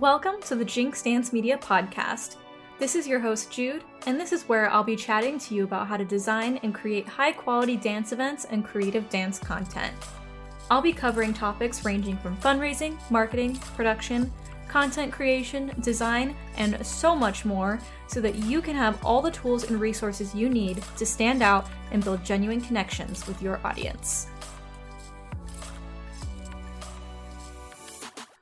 Welcome to the Jinx Dance Media Podcast. This is your host, Jude, and this is where I'll be chatting to you about how to design and create high quality dance events and creative dance content. I'll be covering topics ranging from fundraising, marketing, production, content creation, design, and so much more so that you can have all the tools and resources you need to stand out and build genuine connections with your audience.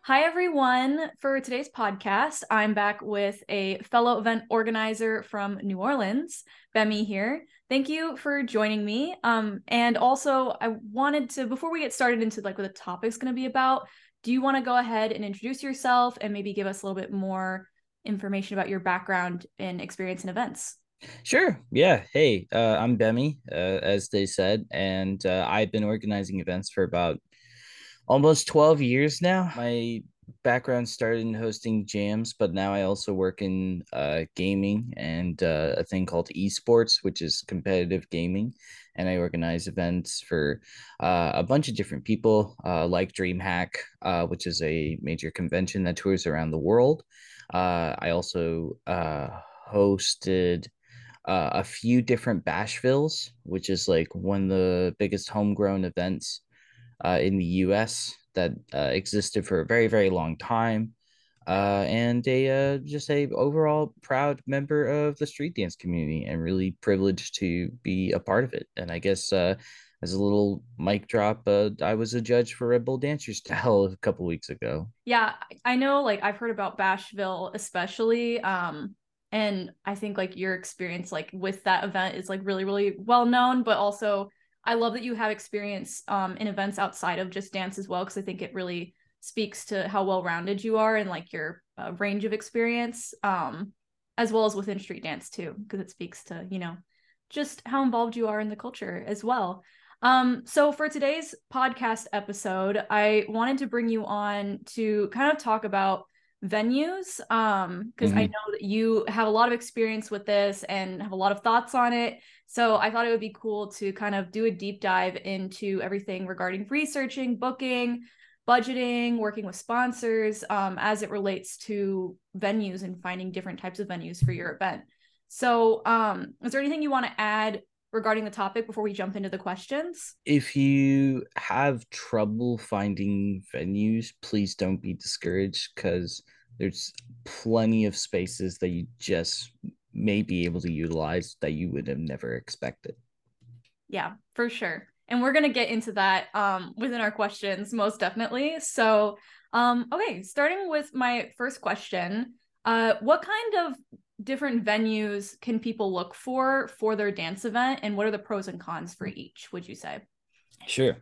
Hi, everyone. For today's podcast, I'm back with a fellow event organizer from New Orleans, Bemmie here. Thank you for joining me. Um, and also, I wanted to, before we get started into like what the topic's going to be about, do you want to go ahead and introduce yourself and maybe give us a little bit more information about your background and experience in events? Sure. Yeah. Hey, uh, I'm Bemmie, uh, as they said, and uh, I've been organizing events for about almost 12 years now. My background started in hosting jams, but now I also work in uh, gaming and uh, a thing called esports, which is competitive gaming. And I organize events for uh, a bunch of different people, uh, like DreamHack, uh, which is a major convention that tours around the world. Uh, I also hosted a few different Bashvilles, which is like one of the biggest homegrown events uh, in the US that uh, existed for a very, very long time. Uh, and a uh, just a overall proud member of the street dance community and really privileged to be a part of it. And I guess uh, as a little mic drop, uh, I was a judge for Red Bull Dance Your Style a couple weeks ago. Yeah, I know. Like I've heard about Bashville, especially. Um, and I think like your experience like with that event is like really, really well known, but also I love that you have experience um, in events outside of just dance as well, because I think it really speaks to how well rounded you are and like your uh, range of experience, um, as well as within street dance too, because it speaks to you know just how involved you are in the culture as well. Um, so for today's podcast episode, I wanted to bring you on to kind of talk about venues um because mm-hmm. i know that you have a lot of experience with this and have a lot of thoughts on it so i thought it would be cool to kind of do a deep dive into everything regarding researching booking budgeting working with sponsors um, as it relates to venues and finding different types of venues for your event so um is there anything you want to add regarding the topic before we jump into the questions? If you have trouble finding venues, please don't be discouraged because there's plenty of spaces that you just may be able to utilize that you would have never expected. Yeah, for sure. And we're going to get into that um, within our questions, most definitely. So, um, okay, starting with my first question uh, What kind of different venues can people look for for their dance event and what are the pros and cons for each would you say sure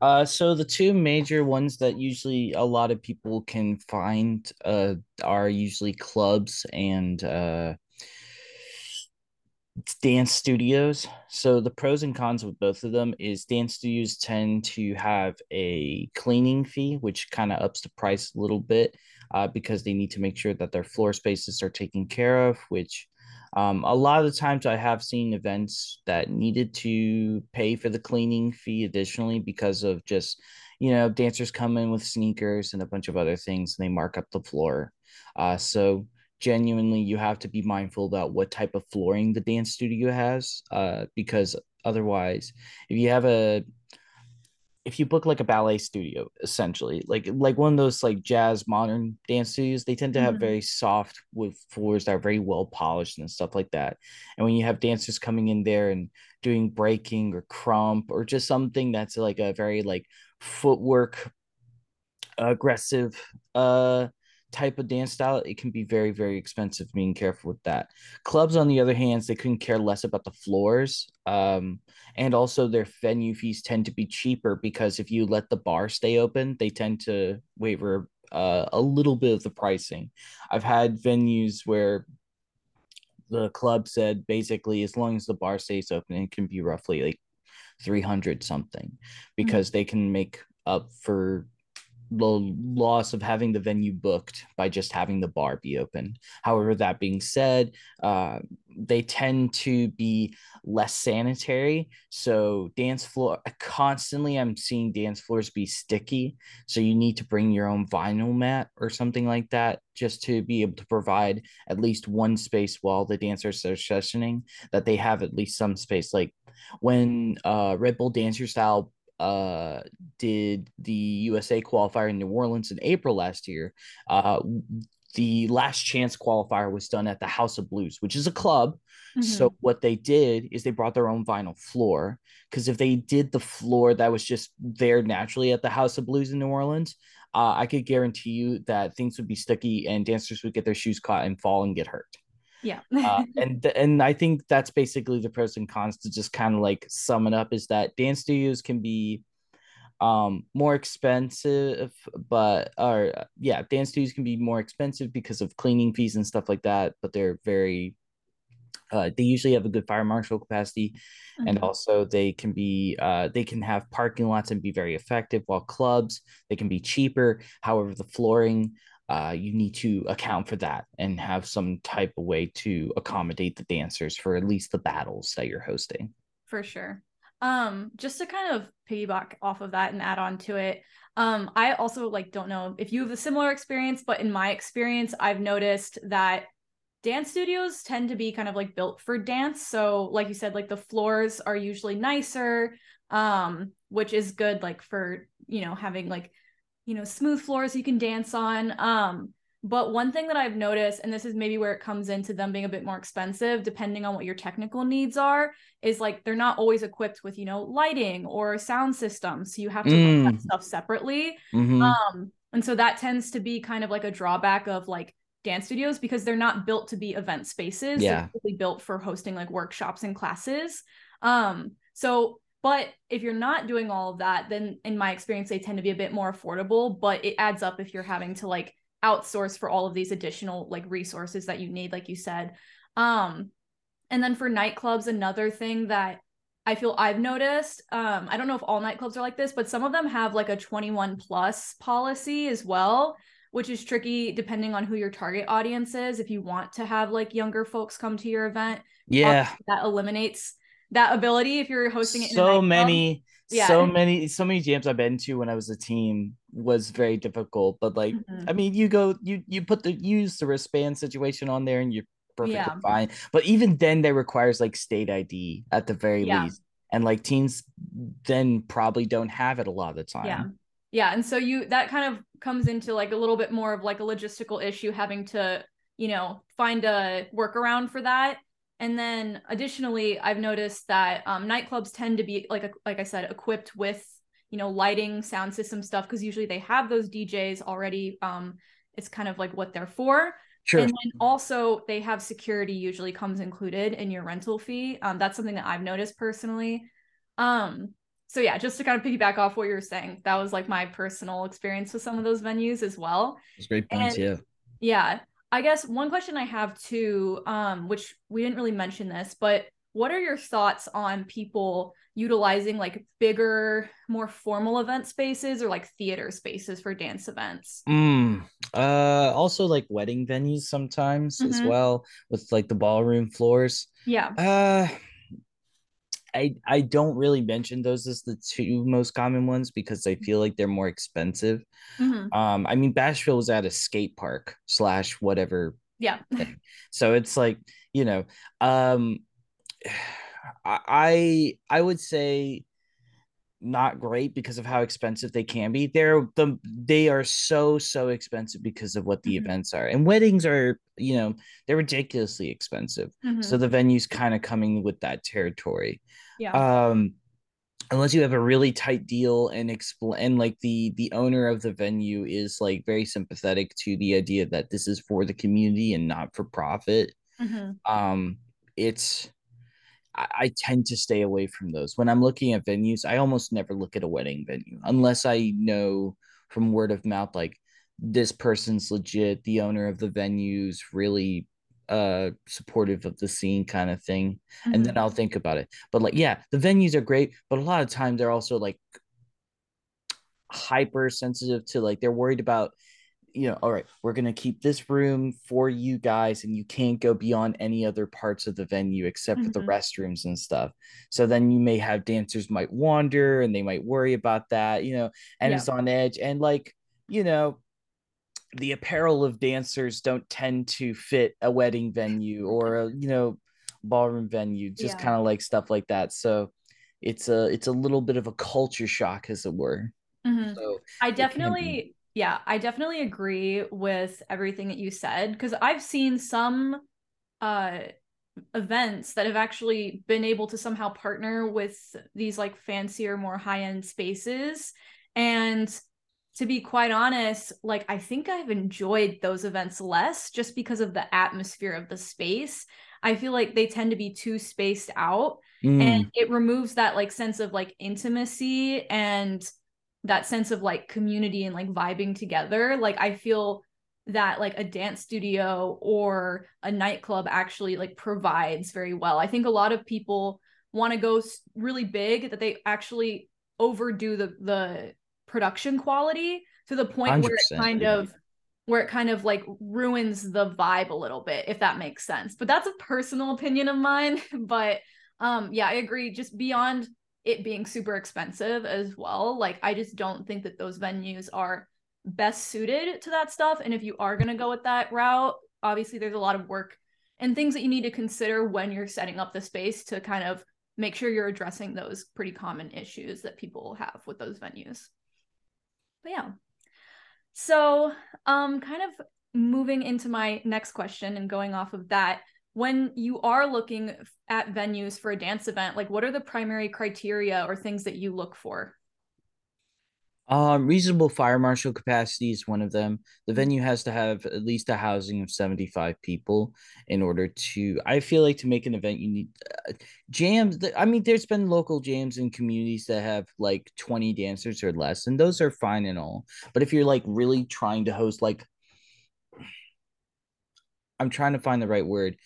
uh so the two major ones that usually a lot of people can find uh are usually clubs and uh dance studios so the pros and cons with both of them is dance studios tend to have a cleaning fee which kind of ups the price a little bit uh, because they need to make sure that their floor spaces are taken care of, which um, a lot of the times I have seen events that needed to pay for the cleaning fee additionally because of just, you know, dancers come in with sneakers and a bunch of other things and they mark up the floor. Uh, so genuinely, you have to be mindful about what type of flooring the dance studio has uh, because otherwise, if you have a if you book like a ballet studio essentially like like one of those like jazz modern dance studios they tend to have mm-hmm. very soft with floors that are very well polished and stuff like that and when you have dancers coming in there and doing breaking or krump or just something that's like a very like footwork aggressive uh type of dance style, it can be very, very expensive. Being careful with that. Clubs, on the other hand, they couldn't care less about the floors. Um, and also their venue fees tend to be cheaper because if you let the bar stay open, they tend to waiver uh, a little bit of the pricing. I've had venues where the club said basically as long as the bar stays open, it can be roughly like 300 something because mm-hmm. they can make up for the loss of having the venue booked by just having the bar be open. However, that being said, uh, they tend to be less sanitary. So dance floor constantly, I'm seeing dance floors be sticky. So you need to bring your own vinyl mat or something like that just to be able to provide at least one space while the dancers are sessioning. That they have at least some space. Like when uh, Red Bull Dance Your Style uh, did the USA qualifier in New Orleans in April last year. Uh, the last chance qualifier was done at the House of Blues, which is a club. Mm-hmm. So what they did is they brought their own vinyl floor because if they did the floor that was just there naturally at the House of Blues in New Orleans, uh, I could guarantee you that things would be sticky and dancers would get their shoes caught and fall and get hurt. Yeah. uh, and and I think that's basically the pros and cons to just kind of like sum it up is that dance studios can be um more expensive but or yeah dance studios can be more expensive because of cleaning fees and stuff like that but they're very uh, they usually have a good fire marshal capacity mm-hmm. and also they can be uh, they can have parking lots and be very effective while clubs they can be cheaper however the flooring uh, you need to account for that and have some type of way to accommodate the dancers for at least the battles that you're hosting. For sure. Um, just to kind of piggyback off of that and add on to it, um, I also like don't know if you have a similar experience, but in my experience, I've noticed that dance studios tend to be kind of like built for dance. So, like you said, like the floors are usually nicer, um, which is good, like for you know having like you know smooth floors you can dance on um but one thing that I've noticed, and this is maybe where it comes into them being a bit more expensive, depending on what your technical needs are, is like they're not always equipped with, you know, lighting or sound systems. So you have to mm. that stuff separately. Mm-hmm. Um, and so that tends to be kind of like a drawback of like dance studios because they're not built to be event spaces. Yeah. They're built for hosting like workshops and classes. Um, so but if you're not doing all of that, then in my experience, they tend to be a bit more affordable, but it adds up if you're having to like outsource for all of these additional like resources that you need, like you said. Um, and then for nightclubs, another thing that I feel I've noticed, um, I don't know if all nightclubs are like this, but some of them have like a 21 plus policy as well, which is tricky depending on who your target audience is. If you want to have like younger folks come to your event, yeah, that eliminates that ability if you're hosting it so many yeah. so many so many jams i've been to when i was a team was very difficult but like mm-hmm. i mean you go you you put the use the wristband situation on there and you're perfectly yeah. fine but even then that requires like state id at the very yeah. least and like teens then probably don't have it a lot of the time yeah yeah and so you that kind of comes into like a little bit more of like a logistical issue having to you know find a workaround for that and then additionally, I've noticed that um, nightclubs tend to be like like I said, equipped with you know lighting, sound system stuff because usually they have those DJs already. Um, it's kind of like what they're for. Sure. And then also they have security usually comes included in your rental fee. Um, that's something that I've noticed personally. Um, so yeah, just to kind of piggyback off what you were saying, that was like my personal experience with some of those venues as well. That's great points, and, yeah. Yeah. I guess one question I have too, um, which we didn't really mention this, but what are your thoughts on people utilizing like bigger, more formal event spaces or like theater spaces for dance events? Mm, uh, also like wedding venues sometimes mm-hmm. as well with like the ballroom floors. Yeah. Uh, I I don't really mention those as the two most common ones because I feel like they're more expensive. Mm-hmm. Um, I mean, Bashville was at a skate park slash whatever. Yeah. Thing. So it's like you know, um, I I would say not great because of how expensive they can be. They're the they are so so expensive because of what the mm-hmm. events are. And weddings are, you know, they're ridiculously expensive. Mm-hmm. So the venue's kind of coming with that territory. Yeah. Um unless you have a really tight deal and explain and like the the owner of the venue is like very sympathetic to the idea that this is for the community and not for profit. Mm-hmm. Um it's I, I tend to stay away from those. When I'm looking at venues, I almost never look at a wedding venue unless I know from word of mouth, like this person's legit, the owner of the venue's really uh supportive of the scene kind of thing mm-hmm. and then mm-hmm. i'll think about it but like yeah the venues are great but a lot of time they're also like hyper sensitive to like they're worried about you know, all right, we're going to keep this room for you guys, and you can't go beyond any other parts of the venue except mm-hmm. for the mm-hmm. restrooms and stuff. So then you may have dancers might wander and they might worry about that, you know, and yeah. it's on edge. And like, you know, the apparel of dancers don't tend to fit a wedding venue or a, you know, ballroom venue, just yeah. kind of like stuff like that. So it's a it's a little bit of a culture shock, as it were. Mm-hmm. So I definitely yeah, I definitely agree with everything that you said because I've seen some uh events that have actually been able to somehow partner with these like fancier more high-end spaces and to be quite honest like i think i've enjoyed those events less just because of the atmosphere of the space i feel like they tend to be too spaced out mm. and it removes that like sense of like intimacy and that sense of like community and like vibing together like i feel that like a dance studio or a nightclub actually like provides very well. I think a lot of people want to go really big that they actually overdo the the production quality to the point where it kind yeah. of where it kind of like ruins the vibe a little bit if that makes sense. But that's a personal opinion of mine but um yeah i agree. Just beyond it being super expensive as well. Like I just don't think that those venues are best suited to that stuff. And if you are going to go with that route, obviously there's a lot of work and things that you need to consider when you're setting up the space to kind of make sure you're addressing those pretty common issues that people have with those venues. But yeah. So, um kind of moving into my next question and going off of that, when you are looking at venues for a dance event like what are the primary criteria or things that you look for? Um reasonable fire marshal capacity is one of them. The venue has to have at least a housing of 75 people in order to i feel like to make an event you need uh, jams i mean there's been local jams in communities that have like 20 dancers or less and those are fine and all. But if you're like really trying to host like i'm trying to find the right word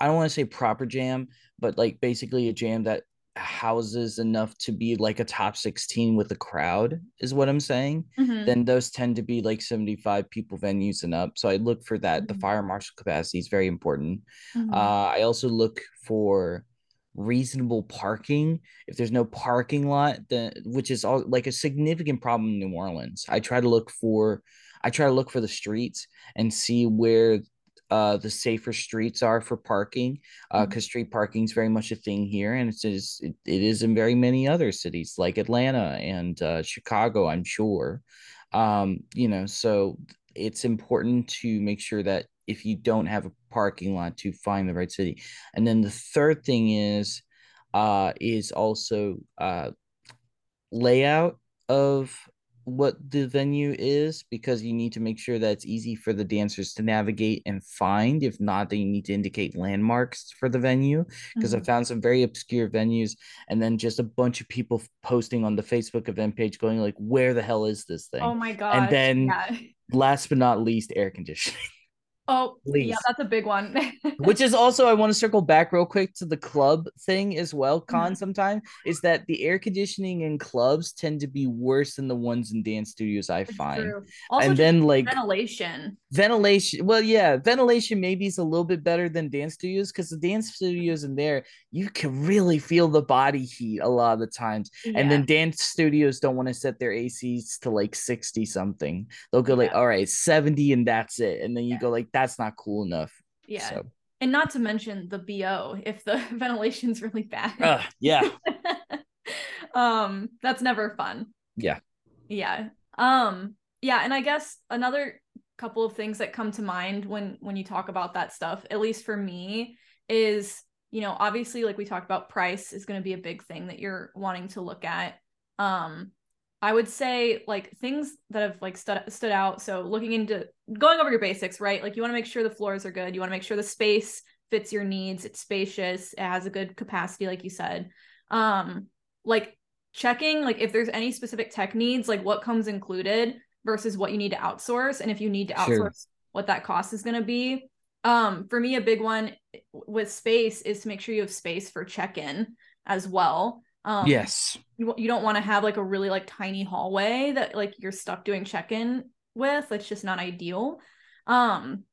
I don't want to say proper jam, but like basically a jam that houses enough to be like a top 16 with a crowd is what I'm saying. Mm-hmm. Then those tend to be like 75 people venues and up. So I look for that. Mm-hmm. The fire marshal capacity is very important. Mm-hmm. Uh, I also look for reasonable parking. If there's no parking lot, then which is all like a significant problem in New Orleans. I try to look for I try to look for the streets and see where uh, the safer streets are for parking because uh, mm-hmm. street parking is very much a thing here and it's it, it is in very many other cities like atlanta and uh, chicago i'm sure um, you know so it's important to make sure that if you don't have a parking lot to find the right city and then the third thing is uh is also uh layout of what the venue is because you need to make sure that it's easy for the dancers to navigate and find. If not, then you need to indicate landmarks for the venue because mm-hmm. I found some very obscure venues and then just a bunch of people posting on the Facebook event page going like, "Where the hell is this thing?" Oh my god! And then, yeah. last but not least, air conditioning. Oh, Please. yeah, that's a big one. Which is also, I want to circle back real quick to the club thing as well. Con mm-hmm. sometime is that the air conditioning in clubs tend to be worse than the ones in dance studios. I find, and then like ventilation, ventilation. Well, yeah, ventilation maybe is a little bit better than dance studios because the dance studios in there you can really feel the body heat a lot of the times, yeah. and then dance studios don't want to set their ACs to like sixty something. They'll go yeah. like, all right, seventy, and that's it, and then you yeah. go like that's not cool enough. Yeah. So. And not to mention the BO if the ventilation's really bad. Uh, yeah. um that's never fun. Yeah. Yeah. Um yeah, and I guess another couple of things that come to mind when when you talk about that stuff, at least for me, is you know, obviously like we talked about price is going to be a big thing that you're wanting to look at. Um I would say like things that have like stood stood out. So looking into going over your basics, right? Like you want to make sure the floors are good. You want to make sure the space fits your needs. It's spacious. It has a good capacity, like you said. Um, like checking like if there's any specific tech needs, like what comes included versus what you need to outsource, and if you need to outsource, sure. what that cost is going to be. Um, for me, a big one with space is to make sure you have space for check-in as well Um, yes. You, you don't want to have like a really like tiny hallway that like you're stuck doing check-in with. It's just not ideal. Um,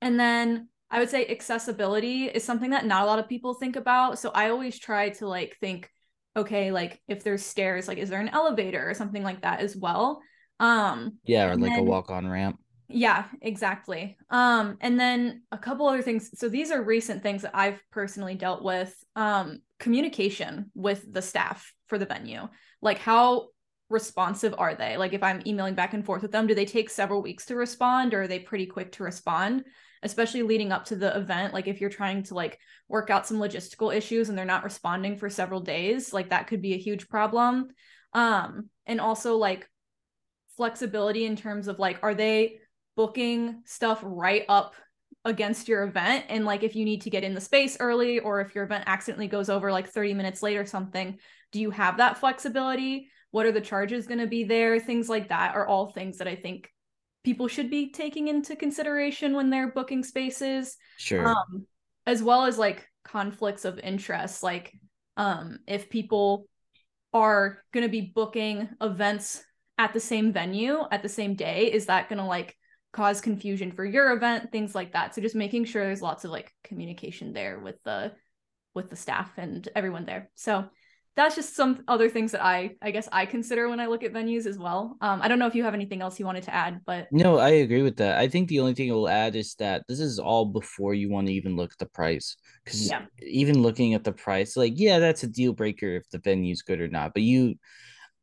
and then I would say accessibility is something that not a lot of people think about. So I always try to like think, okay, like if there's stairs, like is there an elevator or something like that as well? Um, yeah, or like then, a walk-on ramp. Yeah, exactly. Um, and then a couple other things. So these are recent things that I've personally dealt with. Um, communication with the staff for the venue. Like how responsive are they? Like if I'm emailing back and forth with them, do they take several weeks to respond or are they pretty quick to respond? especially leading up to the event like if you're trying to like work out some logistical issues and they're not responding for several days like that could be a huge problem um and also like flexibility in terms of like are they booking stuff right up against your event and like if you need to get in the space early or if your event accidentally goes over like 30 minutes late or something do you have that flexibility what are the charges going to be there things like that are all things that i think people should be taking into consideration when they're booking spaces. Sure. Um, as well as like conflicts of interest, like um, if people are going to be booking events at the same venue at the same day, is that going to like cause confusion for your event? Things like that. So just making sure there's lots of like communication there with the with the staff and everyone there. So that's just some other things that I I guess I consider when I look at venues as well. Um, I don't know if you have anything else you wanted to add, but no, I agree with that. I think the only thing I will add is that this is all before you want to even look at the price, because yeah. even looking at the price, like yeah, that's a deal breaker if the venue's good or not. But you,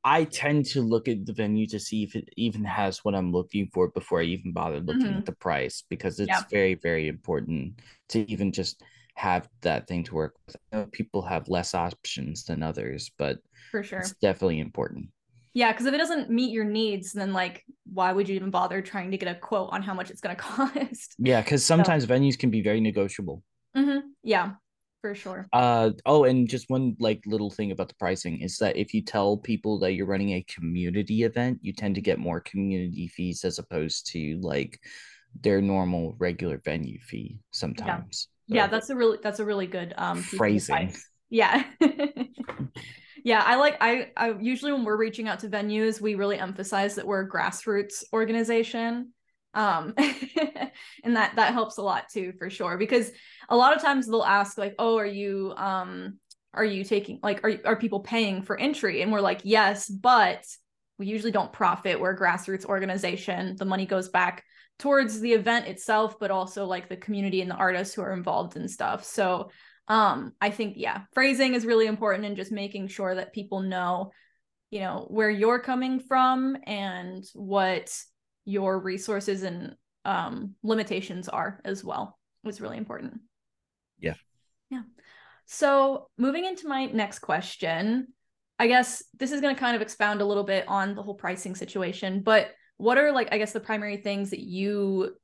I tend to look at the venue to see if it even has what I'm looking for before I even bother looking mm-hmm. at the price, because it's yeah. very very important to even just have that thing to work with. I know people have less options than others, but for sure, it's definitely important. Yeah, because if it doesn't meet your needs, then like, why would you even bother trying to get a quote on how much it's going to cost? Yeah, because sometimes so. venues can be very negotiable. Mm-hmm. Yeah, for sure. Uh oh, and just one like little thing about the pricing is that if you tell people that you're running a community event, you tend to get more community fees as opposed to like their normal regular venue fee sometimes. So. Yeah, that's a really that's a really good um phrasing. Yeah. yeah, I like I I usually when we're reaching out to venues, we really emphasize that we're a grassroots organization. Um and that that helps a lot too for sure because a lot of times they'll ask like, "Oh, are you um are you taking like are are people paying for entry?" And we're like, "Yes, but we usually don't profit. We're a grassroots organization. The money goes back towards the event itself but also like the community and the artists who are involved and stuff so um i think yeah phrasing is really important and just making sure that people know you know where you're coming from and what your resources and um limitations are as well was really important. Yeah. Yeah. So moving into my next question i guess this is going to kind of expound a little bit on the whole pricing situation but what are like i guess the primary things that you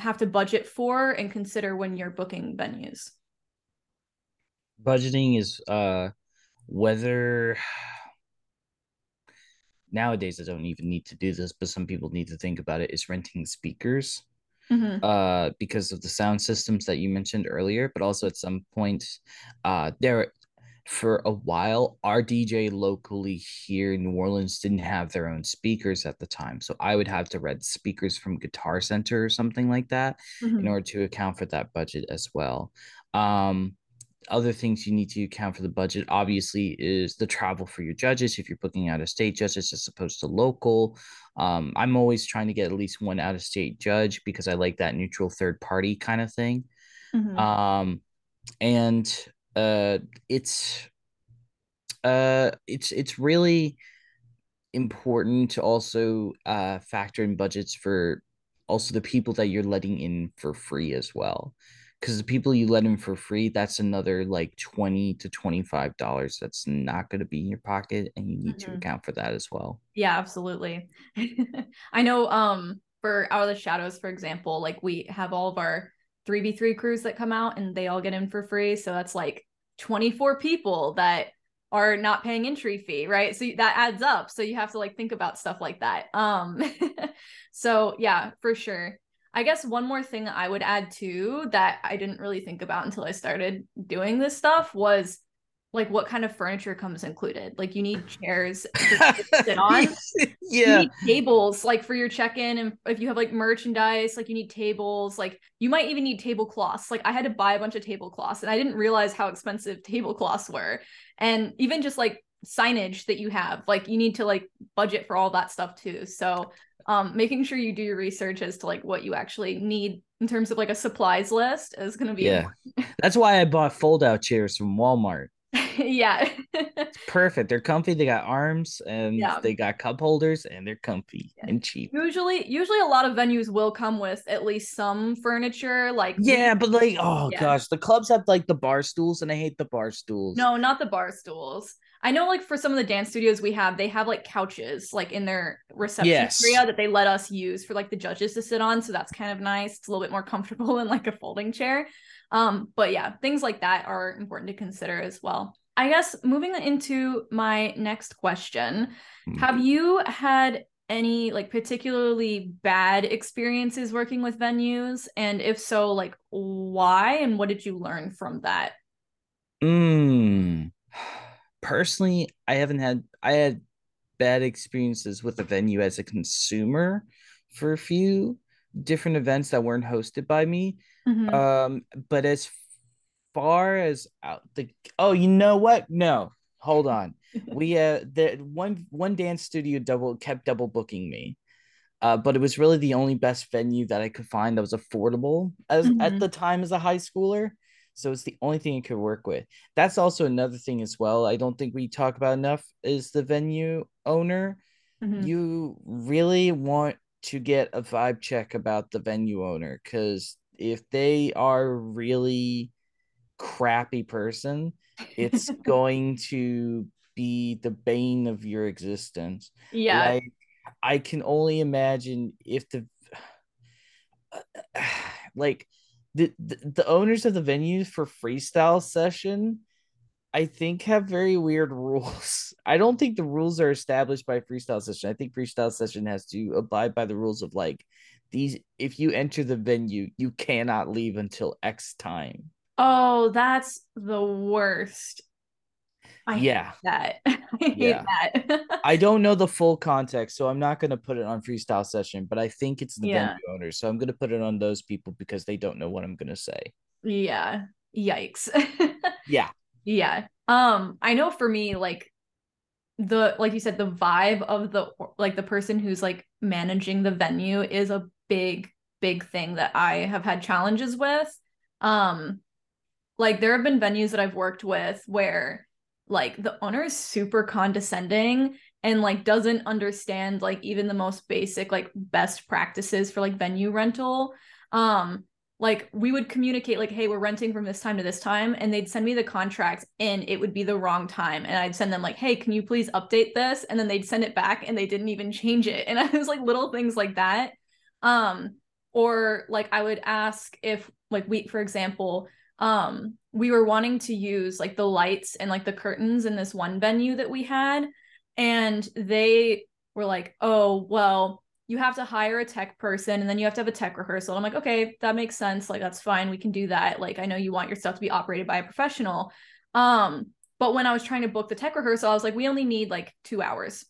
have to budget for and consider when you're booking venues? Budgeting is uh whether nowadays i don't even need to do this but some people need to think about it is renting speakers mm-hmm. uh because of the sound systems that you mentioned earlier but also at some point uh there for a while, our DJ locally here in New Orleans didn't have their own speakers at the time. So I would have to rent speakers from Guitar Center or something like that mm-hmm. in order to account for that budget as well. Um, other things you need to account for the budget obviously is the travel for your judges. If you're booking out of state judges as opposed to local. Um, i'm always trying to get at least one out of state judge because i like that neutral third party kind of thing. Mm-hmm. um, and uh it's uh it's it's really important to also uh factor in budgets for also the people that you're letting in for free as well because the people you let in for free that's another like 20 to 25 dollars that's not going to be in your pocket and you need mm-hmm. to account for that as well yeah absolutely i know um for out of the shadows for example like we have all of our 3v3 crews that come out and they all get in for free. So that's like 24 people that are not paying entry fee, right? So that adds up. So you have to like think about stuff like that. Um so yeah, for sure. I guess one more thing I would add too that I didn't really think about until I started doing this stuff was like what kind of furniture comes included. Like you need chairs to sit on. yeah. tables like for your check-in and if you have like merchandise, like you need tables, like you might even need tablecloths. Like I had to buy a bunch of tablecloths and I didn't realize how expensive tablecloths were. And even just like signage that you have, like you need to like budget for all that stuff too. So um making sure you do your research as to like what you actually need in terms of like a supplies list is going to be yeah that's why i bought fold out chairs from walmart yeah. it's perfect. They're comfy. They got arms and Yeah. they got cup holders and they're comfy Yeah. and cheap. usually usually a lot of venues will come with at least some furniture like Yeah, but like, oh Yeah. gosh, the clubs have like the bar stools and I hate the bar stools. no not the bar stools i know like for some of the dance studios we have they have like couches like in their reception Yes. area that they let us use for like the judges to sit on so that's kind of nice it's a little bit more comfortable than like a folding chair um but yeah things like that are important to consider as well i guess moving into my next question Hmm. Have you had any like particularly bad experiences working with venues? And if so, like why and what did you learn from that? Mm. Personally, I haven't had I had bad experiences with a venue as a consumer for a few different events that weren't hosted by me. Mhm. Um, but as far as out the oh, you know what? No, hold on. We uh the one one dance studio double kept double booking me. Uh, but it was really the only best venue that I could find that was affordable as at Mhm. the time as a high schooler. So it's the only thing I could work with. That's also another thing as well. I don't think we talk about enough is the venue owner Mhm. you really want to get a vibe check about the venue owner because if they are really crappy person, it's going to be the bane of your existence. yeah. Like I can only imagine if the like the, the owners of the venues for freestyle session I think have very weird rules. I don't think the rules are established by freestyle session. I think freestyle session has to abide by the rules of like these if you enter the venue, you cannot leave until X time. oh, that's the worst. I hate yeah. that. I hate Yeah. that. I don't know the full context, so I'm not going to put it on freestyle session, but I think it's the Yeah. venue owners. So I'm going to put it on those people because they don't know what I'm going to say. yeah. Yikes. Yeah. Yeah. Um, I know for me, like the like you said, the vibe of the like the person who's like managing the venue is a big, big thing that I have had challenges with. Um, like there have been venues that I've worked with where like the owner is super condescending and like doesn't understand like even the most basic like best practices for like venue rental. Um, like we would communicate like hey we're renting from this time to this time and they'd send me the contract and it would be the wrong time. And i'd send them like hey can you please update this? And then they'd send it back and they didn't even change it. And i was like little things like that. Um or like i would ask if like we for example um we were wanting to use like the lights and like the curtains in this one venue that we had and they were like oh well you have to hire a tech person and then you have to have a tech rehearsal. I'm like, okay, that makes sense. Like that's fine. We can do that. Like I know you want your stuff to be operated by a professional. Um, but when I was trying to book the tech rehearsal, I was like, we only need like two hours.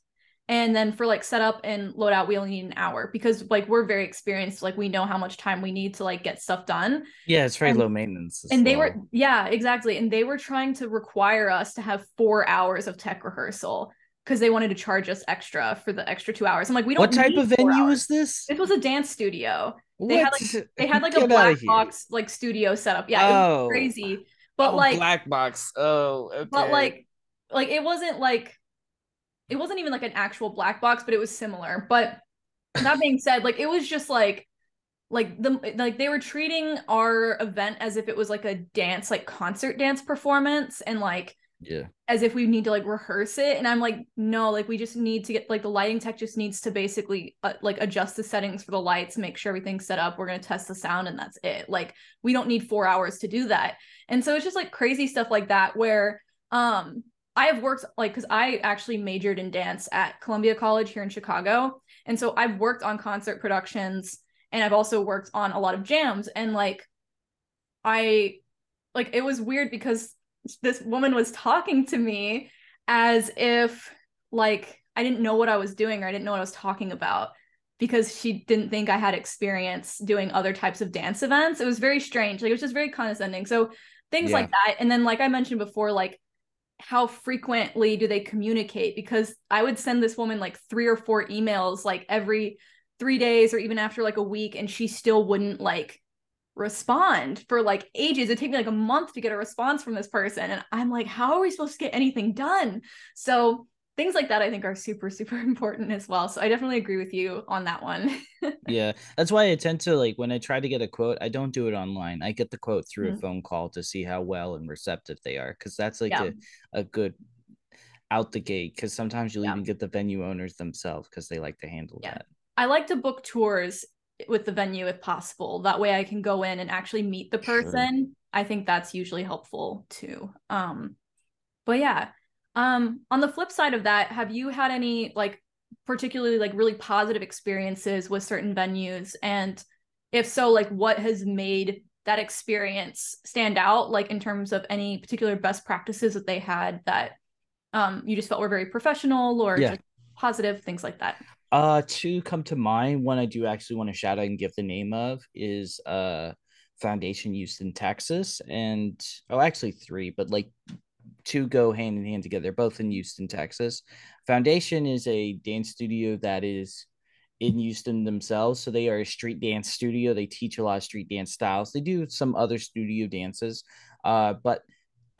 And then for like setup and load out, we only need an hour because like we're very experienced. Like we know how much time we need to like get stuff done. Yeah, it's very And- low maintenance. as And they were, yeah, exactly. And they were trying to require us to have four hours of tech rehearsal because they wanted to charge us extra for the extra two hours. I'm like, we don't What type need of venue hours. is this? This was a dance studio. They had, What? They had like a black box like studio setup. Yeah, it was Oh. crazy. But Oh, like black box. Oh, okay. but like like it wasn't like it wasn't even like an actual black box, but it was similar. But that being said, like it was just like like the like they were treating our event as if it was like a dance like concert dance performance and like yeah, as if we need to like rehearse it. And i'm like no like we just need to get like the lighting tech just needs to basically uh, like adjust the settings for the lights make sure everything's set up. We're going to test the sound and that's it. Like we don't need four hours to do that. And so it's just like crazy stuff like that where um i have worked like because i actually majored in dance at columbia college here in chicago and so i've worked on concert productions and i've also worked on a lot of jams and like i like it was weird because this woman was talking to me as if like I didn't know what I was doing or I didn't know what I was talking about because she didn't think I had experience doing other types of dance events. It was very strange. Like it was just very condescending. So things yeah. like that. And then like I mentioned before, like how frequently do they communicate? Because I would send this woman like three or four emails like every three days or even after like a week, and she still wouldn't like respond for like ages. It'd take me like a month to get a response from this person. And I'm like, how are we supposed to get anything done? So things like that I think are super, super important as well. So I definitely agree with you on that one. yeah. That's why I tend to like when I try to get a quote, I don't do it online. I get the quote through mm-hmm. a phone call to see how well and receptive they are. Cause that's like yeah. a, a good out the gate. Cause sometimes you'll yeah. even get the venue owners themselves because they like to handle yeah. that. I like to book tours with the venue if possible. That way I can go in and actually meet the person. Sure. I think that's usually helpful too. Um but yeah. Um on the flip side of that, have you had any like particularly like really positive experiences with certain venues and if so like what has made that experience stand out like in terms of any particular best practices that they had that um you just felt were very professional or yeah. positive things like that uh, two come to mind. One I do actually want to shout out and give the name of is uh Foundation Houston, Texas, and oh, actually three, but like two go hand in hand together. both in Houston, Texas. Foundation is a dance studio that is in Houston themselves. So they are a street dance studio. They teach a lot of street dance styles. They do some other studio dances. Uh, but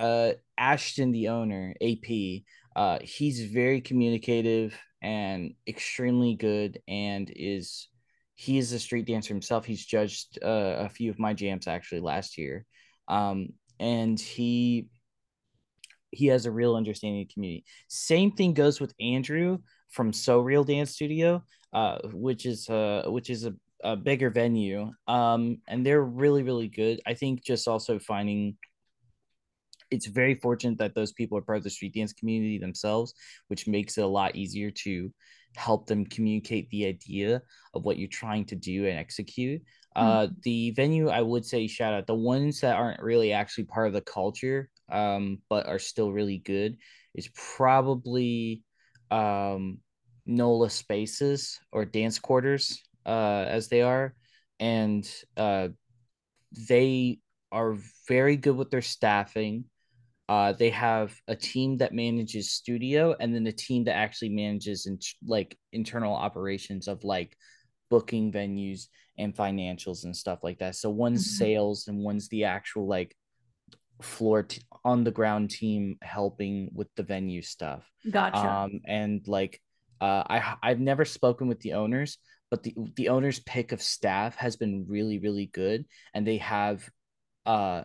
uh, Ashton, the owner, AP, uh, he's very communicative and extremely good and is he is a street dancer himself. He's judged uh, a few of my jams actually last year. Um, and he he has a real understanding of community. Same thing goes with Andrew from So Real Dance Studio, uh, which is uh which is a, a bigger venue. Um, and they're really, really good. I think just also finding it's very fortunate that those people are part of the street dance community themselves, which makes it a lot easier to help them communicate the idea of what you're trying to do and execute. Mm-hmm. Uh, the venue, I would say, shout out the ones that aren't really actually part of the culture, um, but are still really good, is probably um, NOLA Spaces or Dance Quarters, uh, as they are, and uh, they are very good with their staffing. Uh, they have a team that manages studio and then a team that actually manages in, like internal operations of like booking venues and financials and stuff like that. So one's mm-hmm. sales and one's the actual like floor t- on the ground team helping with the venue stuff. Gotcha. Um, and like uh, I I've never spoken with the owners, but the the owners' pick of staff has been really really good, and they have uh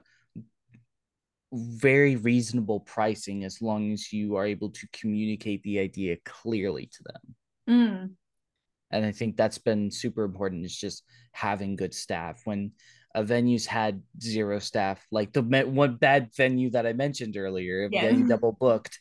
very reasonable pricing as long as you are able to communicate the idea clearly to them. Mm. And I think that's been super important is just having good staff. When a venue's had zero staff, like the one bad venue that I mentioned earlier, yeah. double booked,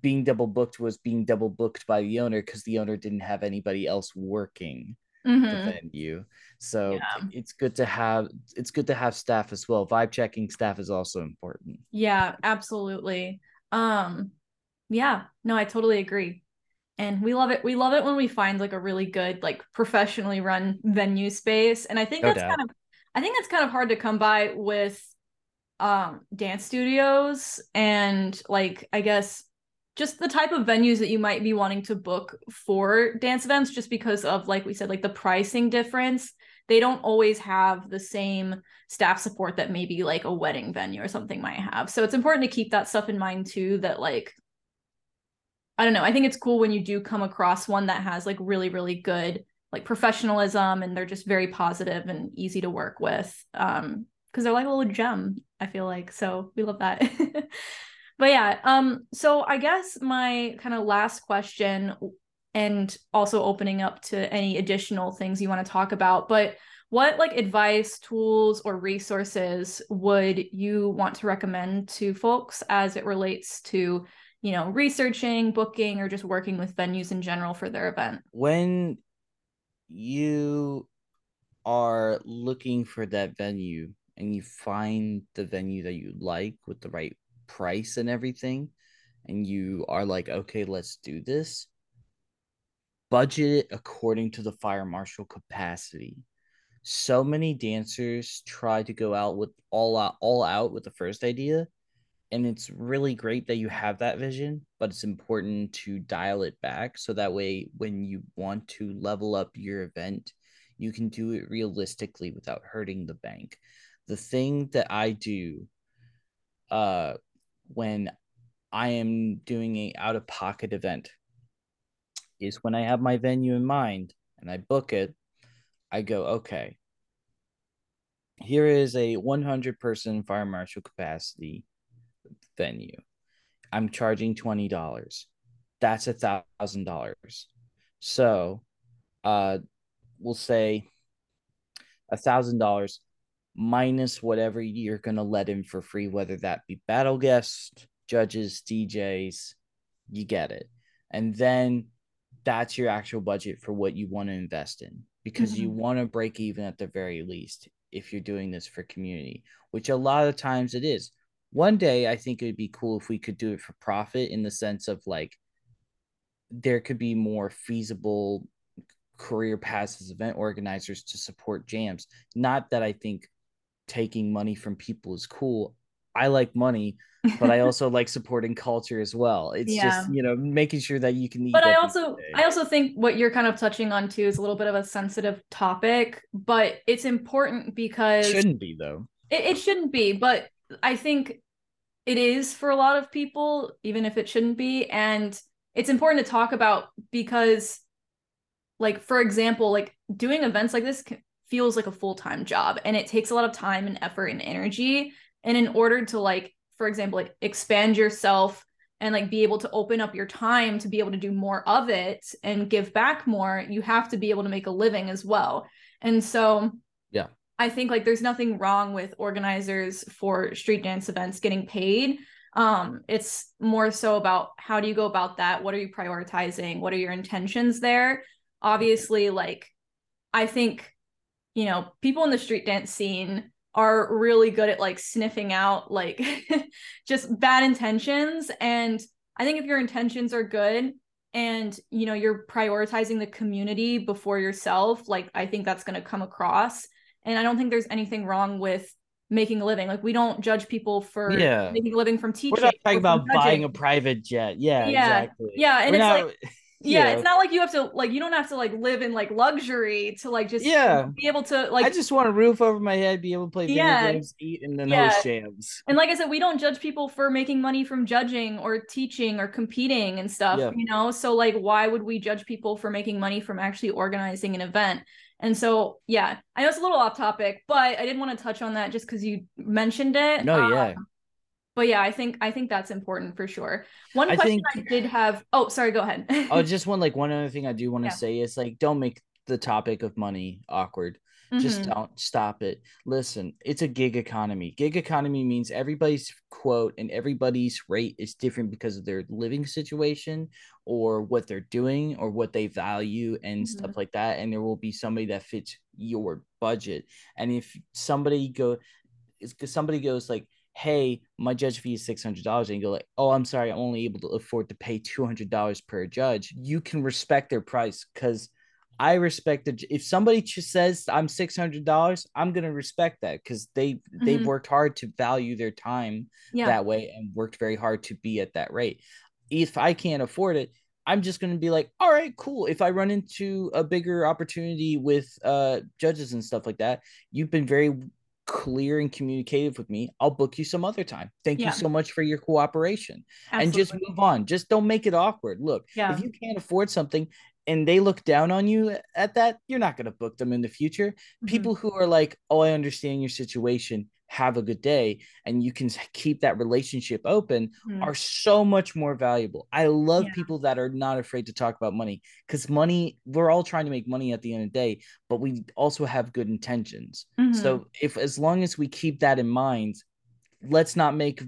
being double booked was being double booked by the owner because the owner didn't have anybody else working mm-hmm. the venue. So yeah. it's good to have it's good to have staff as well. Vibe checking staff is also important. Yeah, absolutely. Um yeah, no, I totally agree. And we love it. We love it when we find like a really good, like professionally run venue space. And I think no that's doubt. kind of I think that's kind of hard to come by with um dance studios and like I guess just the type of venues that you might be wanting to book for dance events just because of like we said like the pricing difference they don't always have the same staff support that maybe like a wedding venue or something might have so it's important to keep that stuff in mind too that like i don't know. I think it's cool when you do come across one that has like really really good like professionalism and they're just very positive and easy to work with um because they're like a little gem i feel like. So we love that. But yeah um so i guess my kind of last question and also opening up to any additional things you want to talk about but what like advice tools or resources would you want to recommend to folks as it relates to you know researching booking or just working with venues in general for their event? When you are looking for that venue and you find the venue that you like with the right price and everything and you are like okay let's do this budget it according to the fire marshal capacity. So many dancers try to go out with all out all out with the first idea and it's really great that you have that vision but it's important to dial it back so that way when you want to level up your event you can do it realistically without hurting the bank. The thing that i do uh when i am doing a out of pocket event is when i have my venue in mind and i book it i go okay here is a 100 person fire marshal capacity venue. I'm charging twenty dollars. That's a thousand dollars. So, uh, we'll say a thousand dollars minus whatever you're gonna let in for free, whether that be battle guests, judges, DJs. You get it, and then that's your actual budget for what you want to invest in because mm-hmm. you want to break even at the very least if you're doing this for community, which a lot of times it is one day I think it would be cool if we could do it for profit in the sense of like there could be more feasible career paths as event organizers to support jams. Not that I think taking money from people is cool. I like money, but I also like supporting culture as well. It's yeah. just, you know, making sure that you can eat. But I also I also think what you're kind of touching on too is a little bit of a sensitive topic, but it's important because it shouldn't be though. It, it shouldn't be, but I think it is for a lot of people, even if it shouldn't be. And it's important to talk about because, like, for example, like doing events like this feels like a full time job and it takes a lot of time and effort and energy. And in order to, like, for example, like expand yourself and like be able to open up your time to be able to do more of it and give back more, you have to be able to make a living as well. And so, I think like there's nothing wrong with organizers for street dance events getting paid. Um, it's more so about how do you go about that? What are you prioritizing? What are your intentions there? Obviously, like I think, you know, people in the street dance scene are really good at like sniffing out like just bad intentions. And I think if your intentions are good and you know you're prioritizing the community before yourself, like I think that's gonna come across and I don't think there's anything wrong with making a living. Like we don't judge people for yeah. making a living from teaching. We're not talking about buying a private jet. Yeah, yeah, exactly. Yeah, and We're it's not, like yeah, it's not like you have to like you don't have to like live in like luxury to like just yeah be able to like I just want a roof over my head, be able to play video yeah, games, eat, and then yeah. host jams. And like I said, we don't judge people for making money from judging or teaching or competing and stuff, yeah. you know. So like, why would we judge people for making money from actually organizing an event? And so, yeah, I know it's a little off topic, but I didn't want to touch on that just because you mentioned it. No, um, yeah. But yeah, I think I think that's important for sure. One question I, think, I did have. Oh, sorry. Go ahead. oh, just one like one other thing I do want to yeah. say is like don't make the topic of money awkward. Mm-hmm. Just don't stop it. Listen, it's a gig economy. Gig economy means everybody's quote and everybody's rate is different because of their living situation or what they're doing or what they value and mm-hmm. stuff like that. And there will be somebody that fits your budget. And if somebody go, because somebody goes like, hey, my judge fee is six hundred dollars, and you go like, oh, I'm sorry, I'm only able to afford to pay two hundred dollars per judge. You can respect their price because I respect it. If somebody just says I'm six hundred dollars, I'm gonna respect that because they mm-hmm. they've worked hard to value their time yeah. that way and worked very hard to be at that rate. If I can't afford it, I'm just gonna be like, all right, cool. If I run into a bigger opportunity with uh judges and stuff like that, you've been very clear and communicative with me, I'll book you some other time. Thank yeah. you so much for your cooperation. Absolutely. And just move on. Just don't make it awkward. Look, yeah. if you can't afford something, and they look down on you at that, you're not going to book them in the future. Mm-hmm. People who are like, "Oh, I understand your situation. Have a good day," and you can keep that relationship open mm-hmm. are so much more valuable. I love yeah. people that are not afraid to talk about money because money, we're all trying to make money at the end of the day, but we also have good intentions. Mm-hmm. So if as long as we keep that in mind, let's not make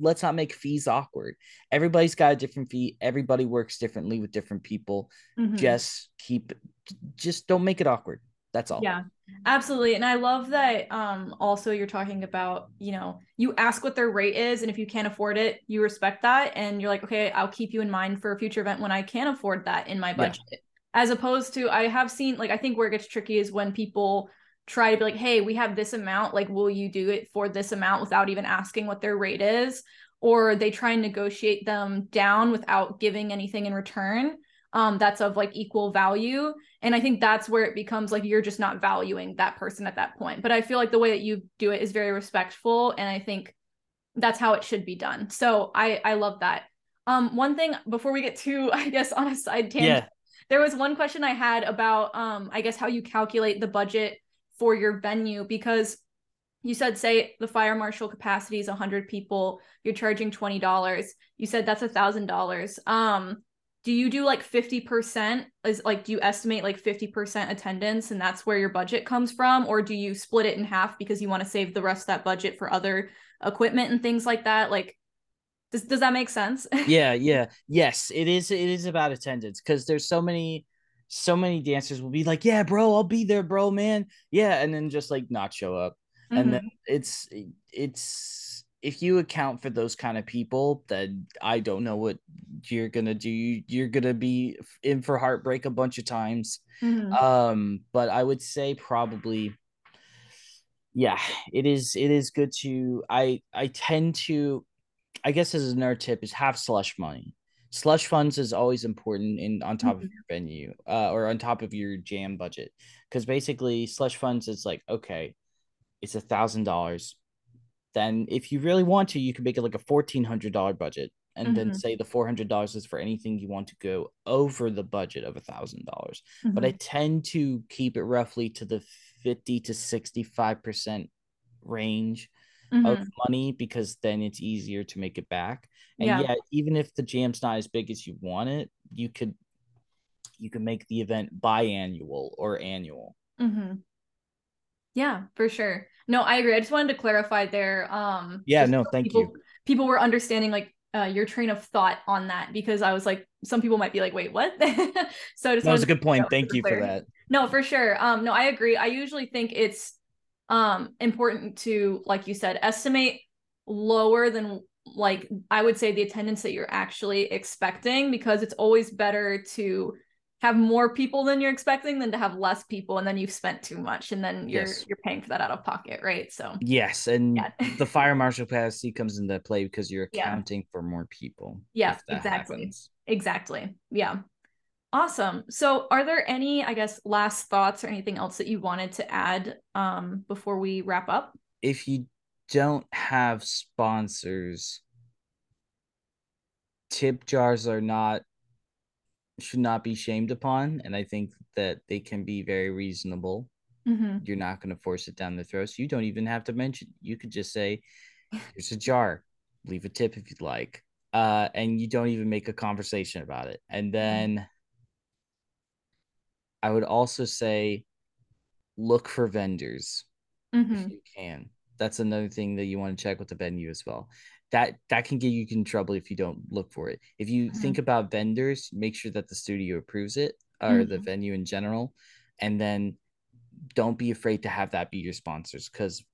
let's not make fees awkward everybody's got a different fee everybody works differently with different people mm-hmm. just keep just don't make it awkward That's all. Yeah, absolutely. And I love that um also you're talking about, you know, you ask what their rate is and if you can't afford it, you respect that and you're like, okay, I'll keep you in mind for a future event when I can afford that in my budget. Yeah. As opposed to I have seen like I think where it gets tricky is when people try to be like, hey, we have this amount, like will you do it for this amount without even asking what their rate is? Or they try and negotiate them down without giving anything in return um, that's of like equal value. And I think that's where it becomes like you're just not valuing that person at that point. But I feel like the way that you do it is very respectful. And I think that's how it should be done. So I I love that. Um, one thing before we get to, I guess, on a side tangent, yeah. there was one question I had about um, I guess how you calculate the budget for your venue because you said say the fire marshal capacity is 100 people you're charging $20 you said that's a thousand dollars. Um do you do like 50% is like do you estimate like 50% attendance and that's where your budget comes from? Or do you split it in half because you want to save the rest of that budget for other equipment and things like that? Like does, does that make sense? Yeah yeah. Yes it is it is about attendance because there's so many so many dancers will be like yeah bro i'll be there bro man yeah and then just like not show up mm-hmm. and then mm-hmm. it's it's if you account for those kind of people, then I don't know what you're gonna do. You're gonna be in for heartbreak a bunch of times. Mm-hmm. Um, but I would say probably, yeah, it is. It is good to. I I tend to, I guess as another tip is have slush money. Slush funds is always important in on top mm-hmm. of your venue, uh, or on top of your jam budget, because basically slush funds is like okay, it's a thousand dollars then if you really want to, you can make it like a fourteen hundred dollar budget, and mm-hmm. then say the four hundred dollars is for anything you want to go over the budget of a thousand dollars. But I mm-hmm. tend to keep it roughly to the fifty to sixty five percent range mm-hmm. of money because then it's easier to make it back. And yeah. yeah, even if the jam's not as big as you want it, you could you can make the event biannual or annual. Mm-hmm. Yeah, for sure. No, I agree. I just wanted to clarify there. Um, yeah, no, thank people, you. People were understanding like uh, your train of thought on that because I was like, some people might be like, wait, what? so that was a good point. Thank you for that. No, for sure. Um, no, I agree. I usually think it's um important to, like you said, estimate lower than like I would say the attendance that you're actually expecting because it's always better to have more people than you're expecting than to have less people and then you've spent too much and then you're yes. you're paying for that out of pocket right so yes and yeah. the fire marshal capacity comes into play because you're accounting yeah. for more people yeah exactly happens. exactly yeah awesome so are there any i guess last thoughts or anything else that you wanted to add um before we wrap up if you don't have sponsors. Tip jars are not should not be shamed upon and i think that they can be very reasonable. Mm-hmm. you're not going to force it down the throat so you don't even have to mention you could just say here's a jar. Leave a tip if you'd like. Uh, and you don't even make a conversation about it. And mm-hmm. then i would also say look for vendors mm-hmm. if you can that's another thing that you want to check with the venue as well that that can get you in trouble if you don't look for it. If you mm-hmm. think about vendors, make sure that the studio approves it or mm-hmm. the venue in general, and then don't be afraid to have that be your sponsors because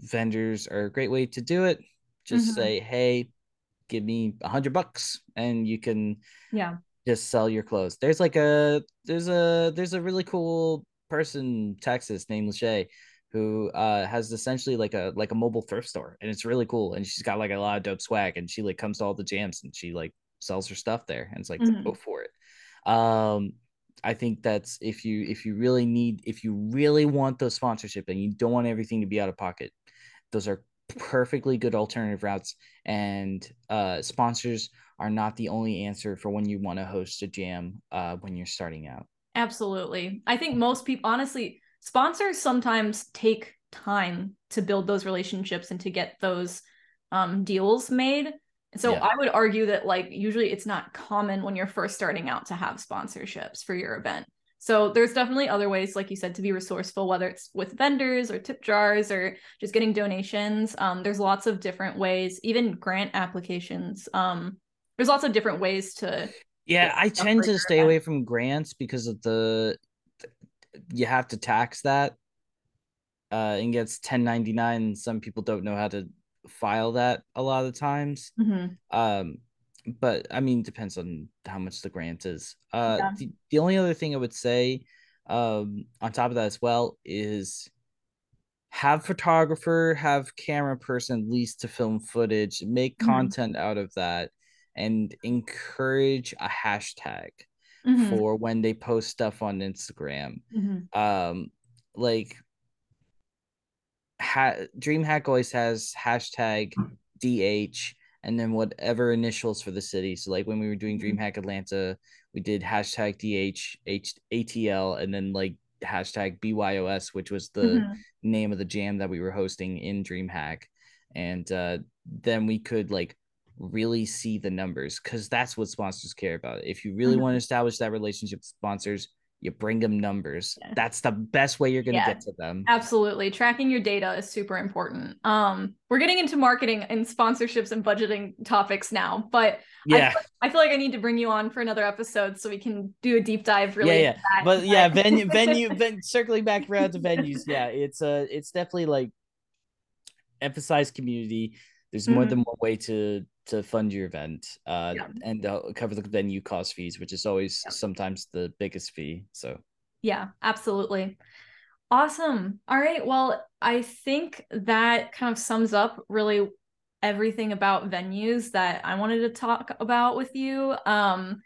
vendors are a great way to do it. Just mm-hmm. say, hey, give me a hundred bucks, and you can yeah just sell your clothes. There's like a there's a there's a really cool person Texas named Lachey who uh has essentially like a like a mobile thrift store and it's really cool and she's got like a lot of dope swag and she like comes to all the jams and she like sells her stuff there and it's like mm-hmm. go for it. Um i think that's if you if you really need if you really want those sponsorship and you don't want everything to be out of pocket those are perfectly good alternative routes and uh sponsors are not the only answer for when you want to host a jam uh when you're starting out. Absolutely. I think most people honestly sponsors sometimes take time to build those relationships and to get those um, deals made. So yeah. I would argue that like usually it's not common when you're first starting out to have sponsorships for your event. So there's definitely other ways, like you said, to be resourceful, whether it's with vendors or tip jars or just getting donations. Um, there's lots of different ways, even grant applications. Um, there's lots of different ways to. Yeah, I tend to stay event. away from grants because of the you have to tax that uh and gets 1099 some people don't know how to file that a lot of times Mhm. um but i mean depends on how much the grant is uh Yeah. the, the only other thing i would say um on top of that as well is have photographer have camera person at least to film footage make Mhm. content out of that and encourage a hashtag Mhm. for when they post stuff on instagram Mhm. um like ha- DreamHack always has hashtag DH and then whatever initials for the city. So like when we were doing Mhm. DreamHack Atlanta, we did hashtag DH H- ATL and then like hashtag BYOS, which was the Mhm. name of the jam that we were hosting in DreamHack. And uh, then we could like really see the numbers because that's what sponsors care about. If you really Mhm. want to establish that relationship with sponsors, you bring them numbers. Yeah. That's the best way you're going to Yeah. get to them. Absolutely. Tracking your data is super important. Um, we're getting into marketing and sponsorships and budgeting topics now, but Yeah. I feel like I need to bring you on for another episode so we can do a deep dive really. yeah, yeah. But yeah, venue, venue, ven- circling back around to venues. Yeah, it's uh, it's definitely like emphasize community. There's more Mhm. than one way to to fund your event, uh, Yeah. and uh, cover the venue cost fees, which is always Yeah. sometimes the biggest fee. So Yeah, absolutely. Awesome. All right. Well, I think that kind of sums up really everything about venues that I wanted to talk about with you. Um,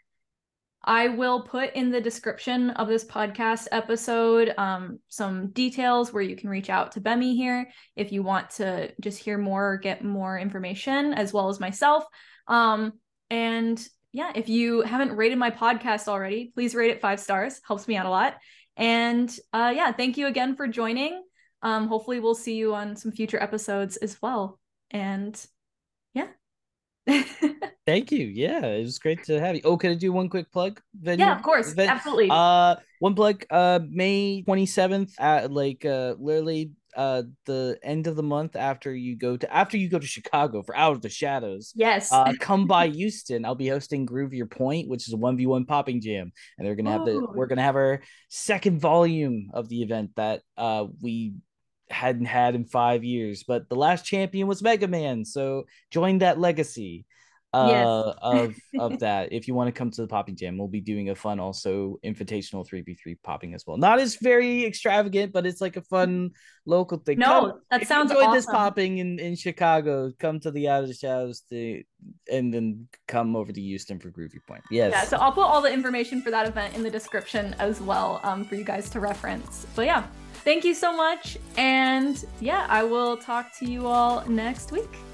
I will put in the description of this podcast episode um, some details where you can reach out to Bemmie here if you want to just hear more or get more information, as well as myself. Um, and yeah, if you haven't rated my podcast already, please rate it five stars. Helps me out a lot. And uh, yeah, thank you again for joining. Um, hopefully, we'll see you on some future episodes as well. And yeah. thank you. Yeah, it was great to have you. Oh, could I do one quick plug? Venue? yeah, of course. Ven- Absolutely. Uh, one plug. Uh, May twenty seventh. At like uh, literally uh, the end of the month after you go to after you go to Chicago for Out of the Shadows. yes. Uh, come by Houston. I'll be hosting Groove Your Point, which is a one v one popping jam, and they're gonna have the we're gonna have our second volume of the event that uh we hadn't had in five years. But the last champion was Mega Man, so join that legacy uh Yes. of of that if you want to come to the popping jam we'll be doing a fun also invitational 3v3 popping as well not as very extravagant but it's like a fun local thing no, Come- that sounds you enjoyed awesome. this popping in in chicago come to the out of the shadows to and then come over to houston for groovy point yes Yeah, so I'll put all the information for that event in the description as well um, for you guys to reference. But yeah, thank you so much. And yeah, I will talk to you all next week.